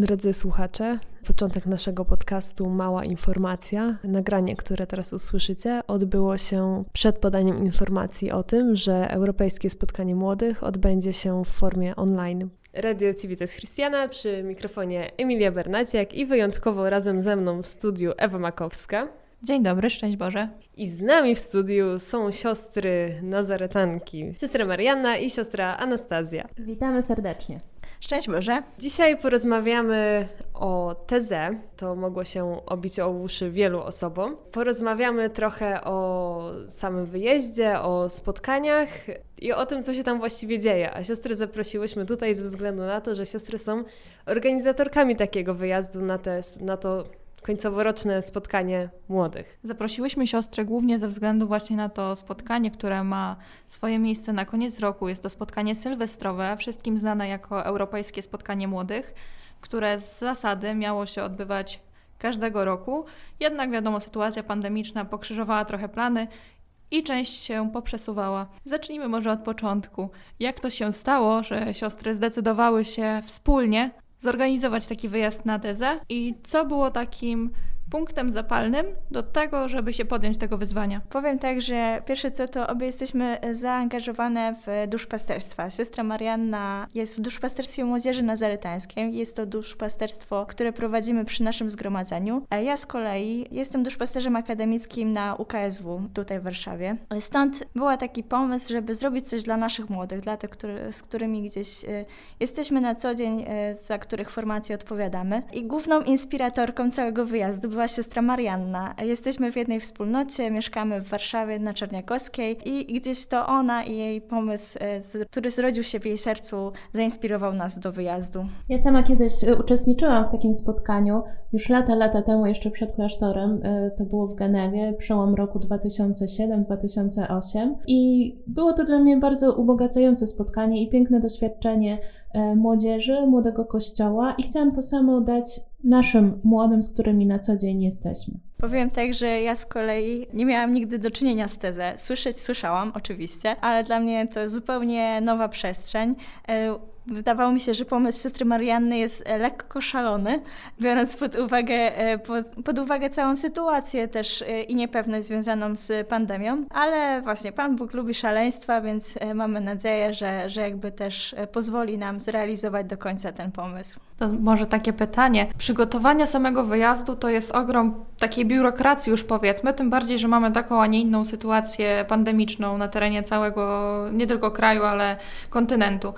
Drodzy słuchacze, początek naszego podcastu Mała Informacja. Nagranie, które teraz usłyszycie, odbyło się przed podaniem informacji o tym, że Europejskie Spotkanie Młodych odbędzie się w formie online. Radio Civitas Christiana przy mikrofonie Emilia Bernaciak i wyjątkowo razem ze mną w studiu Ewa Makowska. Dzień dobry, szczęść Boże. I z nami w studiu są siostry Nazaretanki, siostra Marianna i siostra Anastazja. Witamy serdecznie. Szczęść Boże. Dzisiaj porozmawiamy o tezę. To mogło się obić o uszy wielu osobom. Porozmawiamy trochę o samym wyjeździe, o spotkaniach i o tym, co się tam właściwie dzieje. A siostry zaprosiłyśmy tutaj ze względu na to, że siostry są organizatorkami takiego wyjazdu na, te, na to końcoworoczne spotkanie młodych. Zaprosiłyśmy siostrę głównie ze względu właśnie na to spotkanie, które ma swoje miejsce na koniec roku. Jest to spotkanie sylwestrowe, wszystkim znane jako Europejskie Spotkanie Młodych, które z zasady miało się odbywać każdego roku. Jednak wiadomo, sytuacja pandemiczna pokrzyżowała trochę plany i część się poprzesuwała. Zacznijmy może od początku. Jak to się stało, że siostry zdecydowały się wspólnie zorganizować taki wyjazd na tezę i co było takim punktem zapalnym do tego, żeby się podjąć tego wyzwania? Powiem tak, że pierwsze co to obie jesteśmy zaangażowane w duszpasterstwa. Siostra Marianna jest w duszpasterstwie młodzieży nazaretańskiej. Jest to duszpasterstwo, które prowadzimy przy naszym zgromadzeniu. A ja z kolei jestem duszpasterzem akademickim na UKSW tutaj w Warszawie. Stąd był taki pomysł, żeby zrobić coś dla naszych młodych, dla tych, który, z którymi gdzieś y, jesteśmy na co dzień, y, za których formacje odpowiadamy. I główną inspiratorką całego wyjazdu była była siostra Marianna. Jesteśmy w jednej wspólnocie, mieszkamy w Warszawie na Czerniakowskiej i gdzieś to ona i jej pomysł, e, który zrodził się w jej sercu, zainspirował nas do wyjazdu. Ja sama kiedyś e, uczestniczyłam w takim spotkaniu, już lata, lata temu, jeszcze przed klasztorem. E, to było w Genewie, przełom roku 2007-2008 i było to dla mnie bardzo ubogacające spotkanie i piękne doświadczenie młodzieży, młodego kościoła i chciałam to samo dać naszym młodym, z którymi na co dzień jesteśmy. Powiem tak, że ja z kolei nie miałam nigdy do czynienia z tezę. Słyszeć słyszałam oczywiście, ale dla mnie to zupełnie nowa przestrzeń. Wydawało mi się, że pomysł siostry Marianny jest e, lekko szalony, biorąc pod uwagę, e, pod, pod, uwagę całą sytuację też e, i niepewność związaną z pandemią, ale właśnie Pan Bóg lubi szaleństwa, więc mamy nadzieję, że, że jakby też pozwoli nam zrealizować do końca ten pomysł. To może takie pytanie. Przygotowania samego wyjazdu to jest ogrom takiej biurokracji już powiedzmy, tym bardziej, że mamy taką, a nie inną sytuację pandemiczną na terenie całego, nie tylko kraju, ale kontynentu.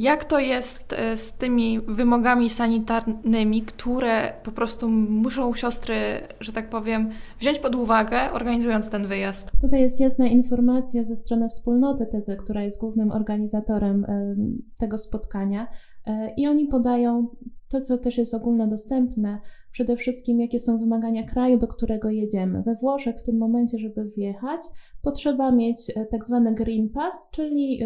Jak to jest e, z tymi wymogami sanitarnymi, które po prostu muszą siostry, że tak powiem, wziąć pod uwagę, organizując ten wyjazd? Tutaj jest jasna informacja ze strony wspólnoty Tezy, która jest głównym organizatorem e, tego spotkania, e, i oni podają to, co też jest ogólnodostępne, przede wszystkim jakie są wymagania kraju, do którego jedziemy. We Włoszech w tym momencie, żeby wjechać, potrzeba mieć tak zwany Green Pass, czyli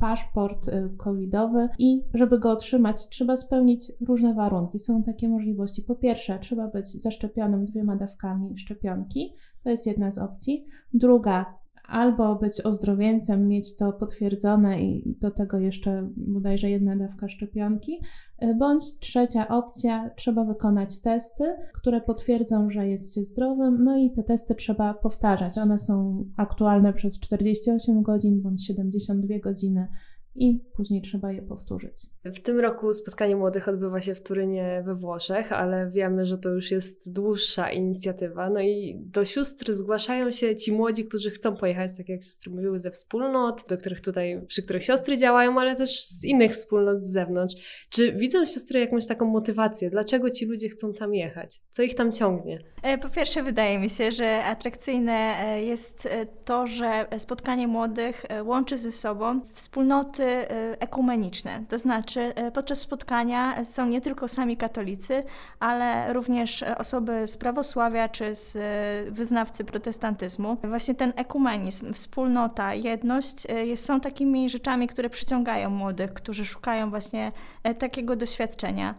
paszport y, covidowy i żeby go otrzymać, trzeba spełnić różne warunki. Są takie możliwości. Po pierwsze, trzeba być zaszczepionym dwiema dawkami szczepionki, to jest jedna z opcji. Druga, albo być ozdrowieńcem, mieć to potwierdzone i do tego jeszcze bodajże jedna dawka szczepionki, y, bądź trzecia opcja, trzeba wykonać testy, które potwierdzą, że jest się zdrowym, no i te testy trzeba powtarzać. One są aktualne przez 48 godzin bądź 72 godziny i później trzeba je powtórzyć. W tym roku spotkanie młodych odbywa się w Turynie we Włoszech, ale wiemy, że to już jest dłuższa inicjatywa. No i do sióstr zgłaszają się ci młodzi, którzy chcą pojechać, tak jak siostry mówiły, ze wspólnot, do których tutaj, przy których siostry działają, ale też z innych wspólnot z zewnątrz. Czy widzą siostry jakąś taką motywację? Dlaczego ci ludzie chcą tam jechać? Co ich tam ciągnie? E, po pierwsze, wydaje mi się, że atrakcyjne e, jest e, to, że spotkanie młodych łączy ze sobą wspólnoty ekumeniczne. To znaczy, znaczy, podczas spotkania są nie tylko sami katolicy, ale również osoby z prawosławia czy z e, wyznawcy protestantyzmu. Właśnie ten ekumenizm, wspólnota, jedność e, są takimi rzeczami, które przyciągają młodych, którzy szukają właśnie takiego doświadczenia.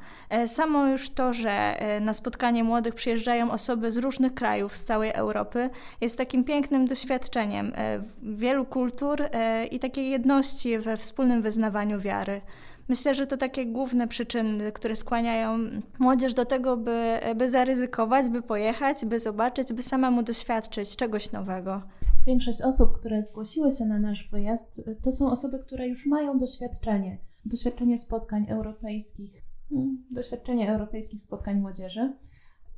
Samo już to, że na spotkanie młodych przyjeżdżają osoby z różnych krajów, z całej Europy, jest takim pięknym doświadczeniem wielu kultur i takiej jedności we wspólnym wyznawaniu wiary. Myślę, że to takie główne przyczyny, które skłaniają młodzież do tego, by, by zaryzykować, by pojechać, by zobaczyć, by samemu doświadczyć czegoś nowego. Większość osób, które zgłosiły się na nasz wyjazd, to są osoby, które już mają doświadczenie, doświadczenie spotkań europejskich, hmm, doświadczenie europejskich spotkań młodzieży.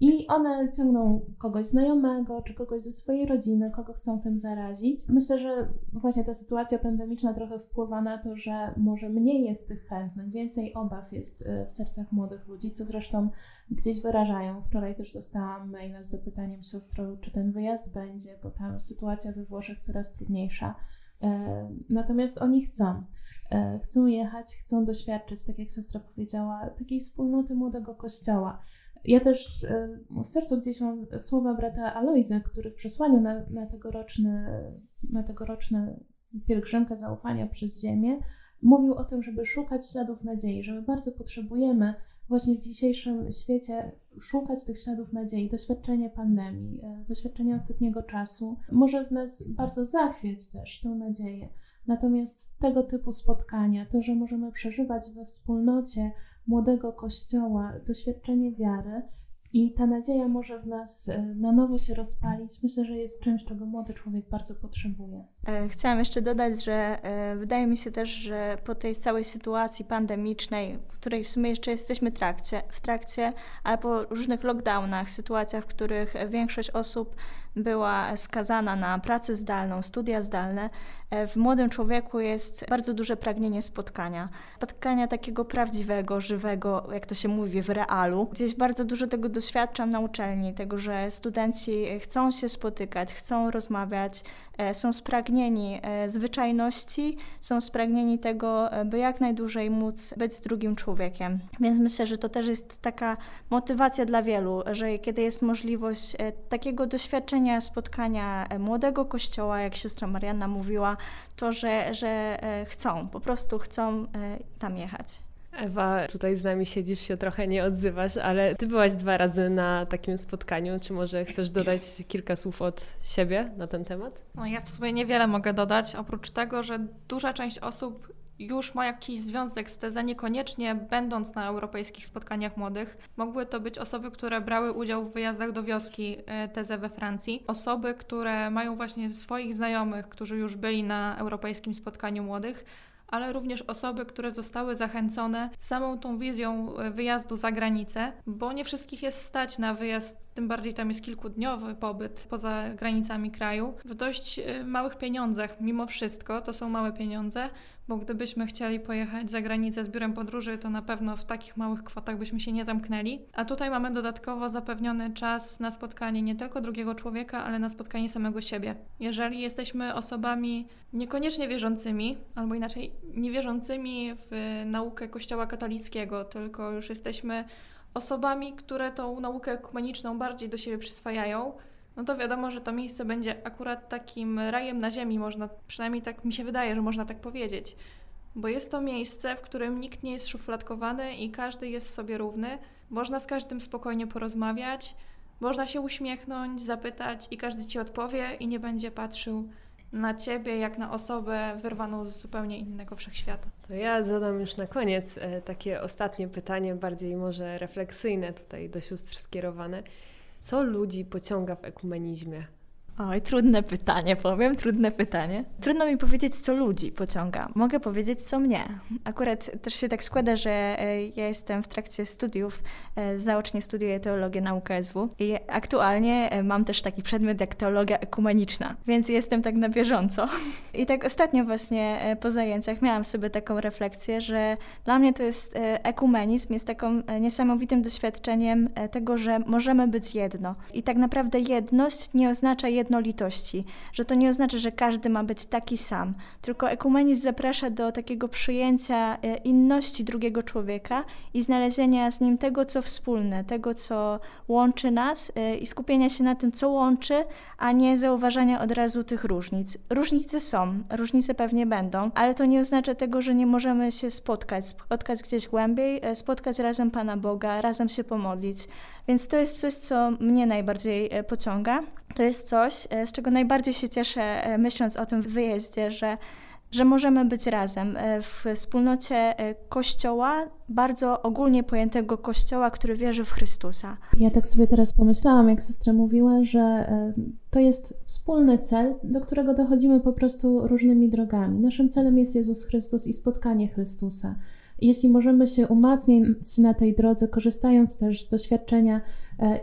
I one ciągną kogoś znajomego, czy kogoś ze swojej rodziny, kogo chcą tym zarazić. Myślę, że właśnie ta sytuacja pandemiczna trochę wpływa na to, że może mniej jest tych chętnych, więcej obaw jest y, w sercach młodych ludzi, co zresztą gdzieś wyrażają. Wczoraj też dostałam maila z zapytaniem siostrą, czy ten wyjazd będzie, bo tam sytuacja we Włoszech coraz trudniejsza. E, natomiast oni chcą. E, chcą jechać, chcą doświadczyć, tak jak siostra powiedziała, takiej wspólnoty młodego kościoła ja też e, w sercu gdzieś mam słowa brata Alojza, który w przesłaniu na, na, tegoroczny, na tegoroczne pielgrzymkę zaufania przez ziemię mówił o tym, żeby szukać śladów nadziei, że my bardzo potrzebujemy właśnie w dzisiejszym świecie szukać tych śladów nadziei. Doświadczenie pandemii, e, doświadczenie ostatniego czasu może w nas bardzo zachwiać też tą nadzieję. Natomiast tego typu spotkania, to, że możemy przeżywać we wspólnocie młodego kościoła doświadczenie wiary i ta nadzieja może w nas e, na nowo się rozpalić. Myślę, że jest czymś, czego młody człowiek bardzo potrzebuje. E, chciałam jeszcze dodać, że e, wydaje mi się też, że po tej całej sytuacji pandemicznej, w której w sumie jeszcze jesteśmy trakcie, w trakcie, ale po różnych lockdownach, sytuacjach, w których większość osób była skazana na pracę zdalną, studia zdalne, e, w młodym człowieku jest bardzo duże pragnienie spotkania. Spotkania takiego prawdziwego, żywego, jak to się mówi, w realu. Gdzieś bardzo dużo tego doświadczam na uczelni, tego, że studenci chcą się spotykać, chcą rozmawiać, są spragnieni e, zwyczajności, są spragnieni tego, e, by jak najdłużej móc być z drugim człowiekiem. Więc myślę, że to też jest taka motywacja dla wielu, że kiedy jest możliwość e, takiego doświadczenia, spotkania młodego kościoła, jak siostra Marianna mówiła, to że, że chcą, po prostu chcą tam jechać. Ewa, tutaj z nami siedzisz, się trochę nie odzywasz, ale ty byłaś dwa razy na takim spotkaniu. Czy może chcesz dodać kilka słów od siebie na ten temat? No ja w sumie niewiele mogę dodać, oprócz tego, że duża część osób już ma jakiś związek z tezą, niekoniecznie będąc na europejskich spotkaniach młodych. Mogły to być osoby, które brały udział w wyjazdach do wioski e, tezę we Francji, osoby, które mają właśnie swoich znajomych, którzy już byli na europejskim spotkaniu młodych, ale również osoby, które zostały zachęcone samą tą wizją e, wyjazdu za granicę, bo nie wszystkich jest stać na wyjazd, tym bardziej tam jest kilkudniowy pobyt poza granicami kraju, w dość e, małych pieniądzach. Mimo wszystko to są małe pieniądze, bo gdybyśmy chcieli pojechać za granicę z biurem podróży, to na pewno w takich małych kwotach byśmy się nie zamknęli. A tutaj mamy dodatkowo zapewniony czas na spotkanie nie tylko drugiego człowieka, ale na spotkanie samego siebie. Jeżeli jesteśmy osobami niekoniecznie wierzącymi, albo inaczej niewierzącymi w naukę Kościoła katolickiego, tylko już jesteśmy osobami, które tą naukę ekumeniczną bardziej do siebie przyswajają, no to wiadomo, że to miejsce będzie akurat takim rajem na ziemi, można, przynajmniej tak mi się wydaje, że można tak powiedzieć. Bo jest to miejsce, w którym nikt nie jest szufladkowany i każdy jest sobie równy. Można z każdym spokojnie porozmawiać, można się uśmiechnąć, zapytać i każdy ci odpowie i nie będzie patrzył na ciebie jak na osobę wyrwaną z zupełnie innego wszechświata. To ja zadam już na koniec e, takie ostatnie pytanie, bardziej może refleksyjne tutaj do sióstr skierowane. Co ludzi pociąga w ekumenizmie? Oj, trudne pytanie, powiem, trudne pytanie. Trudno mi powiedzieć, co ludzi pociąga. Mogę powiedzieć, co mnie. Akurat też się tak składa, że e, ja jestem w trakcie studiów, e, zaocznie studiuję teologię na UKSW i aktualnie e, mam też taki przedmiot jak teologia ekumeniczna, więc jestem tak na bieżąco. I tak ostatnio właśnie po zajęciach miałam sobie taką refleksję, że dla mnie to jest ekumenizm, jest taką niesamowitym doświadczeniem tego, że możemy być jedno. I tak naprawdę jedność nie oznacza jedność jednolitości, że to nie oznacza, że każdy ma być taki sam, tylko ekumenizm zaprasza do takiego przyjęcia e, inności drugiego człowieka i znalezienia z nim tego, co wspólne, tego, co łączy nas e, i skupienia się na tym, co łączy, a nie zauważania od razu tych różnic. Różnice są, różnice pewnie będą, ale to nie oznacza tego, że nie możemy się spotkać, spotkać gdzieś głębiej, e, spotkać razem Pana Boga, razem się pomodlić. Więc to jest coś, co mnie najbardziej pociąga. To jest coś, z czego najbardziej się cieszę, e, myśląc o tym wyjeździe, że że możemy być razem e, w wspólnocie e, Kościoła, bardzo ogólnie pojętego Kościoła, który wierzy w Chrystusa. Ja tak sobie teraz pomyślałam, jak siostra mówiła, że e, to jest wspólny cel, do którego dochodzimy po prostu różnymi drogami. Naszym celem jest Jezus Chrystus i spotkanie Chrystusa. Jeśli możemy się umacniać na tej drodze, korzystając też z doświadczenia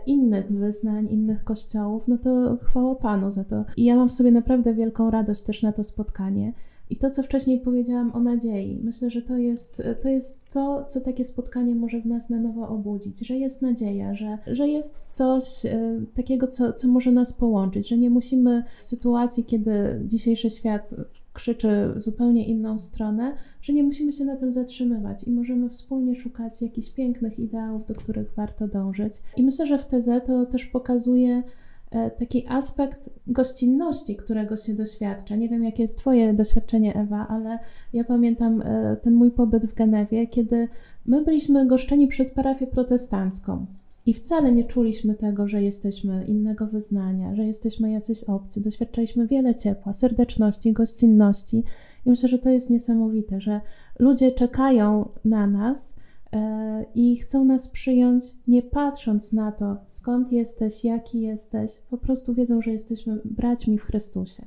innych wyznań, innych kościołów, no to chwała Panu za to. I ja mam w sobie naprawdę wielką radość też na to spotkanie. I to, co wcześniej powiedziałam o nadziei, myślę, że to jest, to jest to, co takie spotkanie może w nas na nowo obudzić, że jest nadzieja, że, że jest coś e, takiego, co, co może nas połączyć, że nie musimy w sytuacji, kiedy dzisiejszy świat krzyczy zupełnie inną stronę, że nie musimy się na tym zatrzymywać i możemy wspólnie szukać jakichś pięknych ideałów, do których warto dążyć. I myślę, że w teze to też pokazuje, E, taki aspekt gościnności, którego się doświadcza. Nie wiem, jakie jest Twoje doświadczenie, Ewa, ale ja pamiętam e, ten mój pobyt w Genewie, kiedy my byliśmy goszczeni przez parafię protestancką. I wcale nie czuliśmy tego, że jesteśmy innego wyznania, że jesteśmy jacyś obcy. Doświadczaliśmy wiele ciepła, serdeczności, gościnności. I myślę, że to jest niesamowite, że ludzie czekają na nas, E, i chcą nas przyjąć, nie patrząc na to, skąd jesteś, jaki jesteś, po prostu wiedzą, że jesteśmy braćmi w Chrystusie.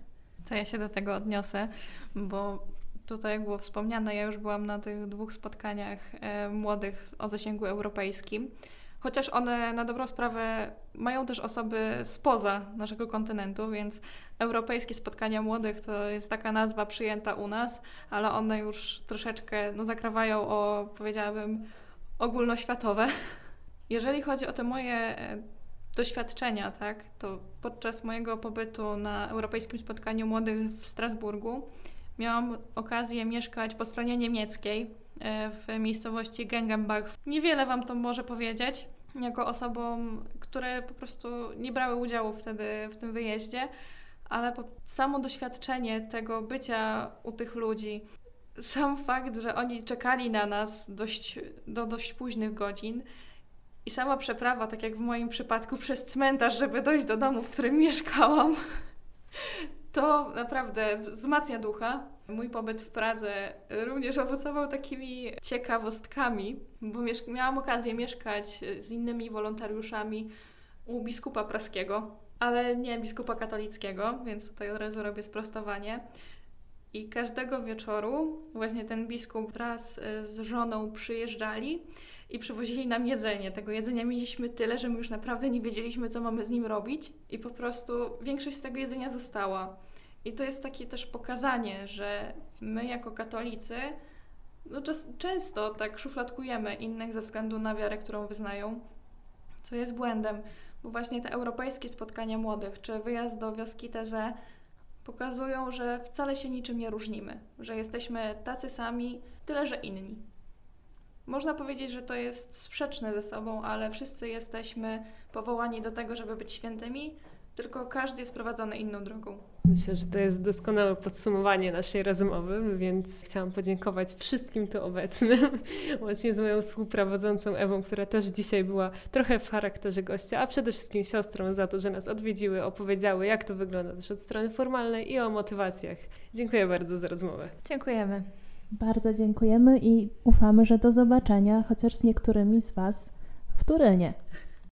To ja się do tego odniosę, bo tutaj, jak było wspomniane, ja już byłam na tych dwóch spotkaniach e, młodych o zasięgu europejskim. Chociaż one na dobrą sprawę mają też osoby spoza naszego kontynentu, więc europejskie spotkania młodych to jest taka nazwa przyjęta u nas, ale one już troszeczkę no, zakrawają o, powiedziałabym, ogólnoświatowe. Jeżeli chodzi o te moje e, doświadczenia, tak, to podczas mojego pobytu na europejskim spotkaniu młodych w Strasburgu miałam okazję mieszkać po stronie niemieckiej w miejscowości Gengenbach. Niewiele Wam to może powiedzieć, jako osobom, które po prostu nie brały udziału wtedy w tym wyjeździe, ale samo doświadczenie tego bycia u tych ludzi, sam fakt, że oni czekali na nas dość, do dość późnych godzin i sama przeprawa, tak jak w moim przypadku, przez cmentarz, żeby dojść do domu, w którym mieszkałam, to naprawdę wzmacnia ducha. Mój pobyt w Pradze również owocował takimi ciekawostkami, bo miałam okazję mieszkać z innymi wolontariuszami u biskupa praskiego, ale nie biskupa katolickiego, więc tutaj od razu robię sprostowanie. I każdego wieczoru właśnie ten biskup wraz y, z żoną przyjeżdżali i przywozili nam jedzenie. Tego jedzenia mieliśmy tyle, że my już naprawdę nie wiedzieliśmy, co mamy z nim robić, i po prostu większość z tego jedzenia została. I to jest takie też pokazanie, że my jako katolicy no, często tak szufladkujemy innych ze względu na wiarę, którą wyznają, co jest błędem, bo właśnie te europejskie spotkania młodych, czy wyjazd do wioski Teze pokazują, że wcale się niczym nie różnimy, że jesteśmy tacy sami, tyle że inni. Można powiedzieć, że to jest sprzeczne ze sobą, ale wszyscy jesteśmy powołani do tego, żeby być świętymi, tylko każdy jest prowadzony inną drogą. Myślę, że to jest doskonałe podsumowanie naszej rozmowy, więc chciałam podziękować wszystkim tu obecnym, łącznie z moją współprowadzącą Ewą, która też dzisiaj była trochę w charakterze gościa, a przede wszystkim siostrą za to, że nas odwiedziły, opowiedziały, jak to wygląda też od strony formalnej i o motywacjach. Dziękuję bardzo za rozmowę. Dziękujemy. Bardzo dziękujemy i ufamy, że do zobaczenia, chociaż z niektórymi z Was w Turynie.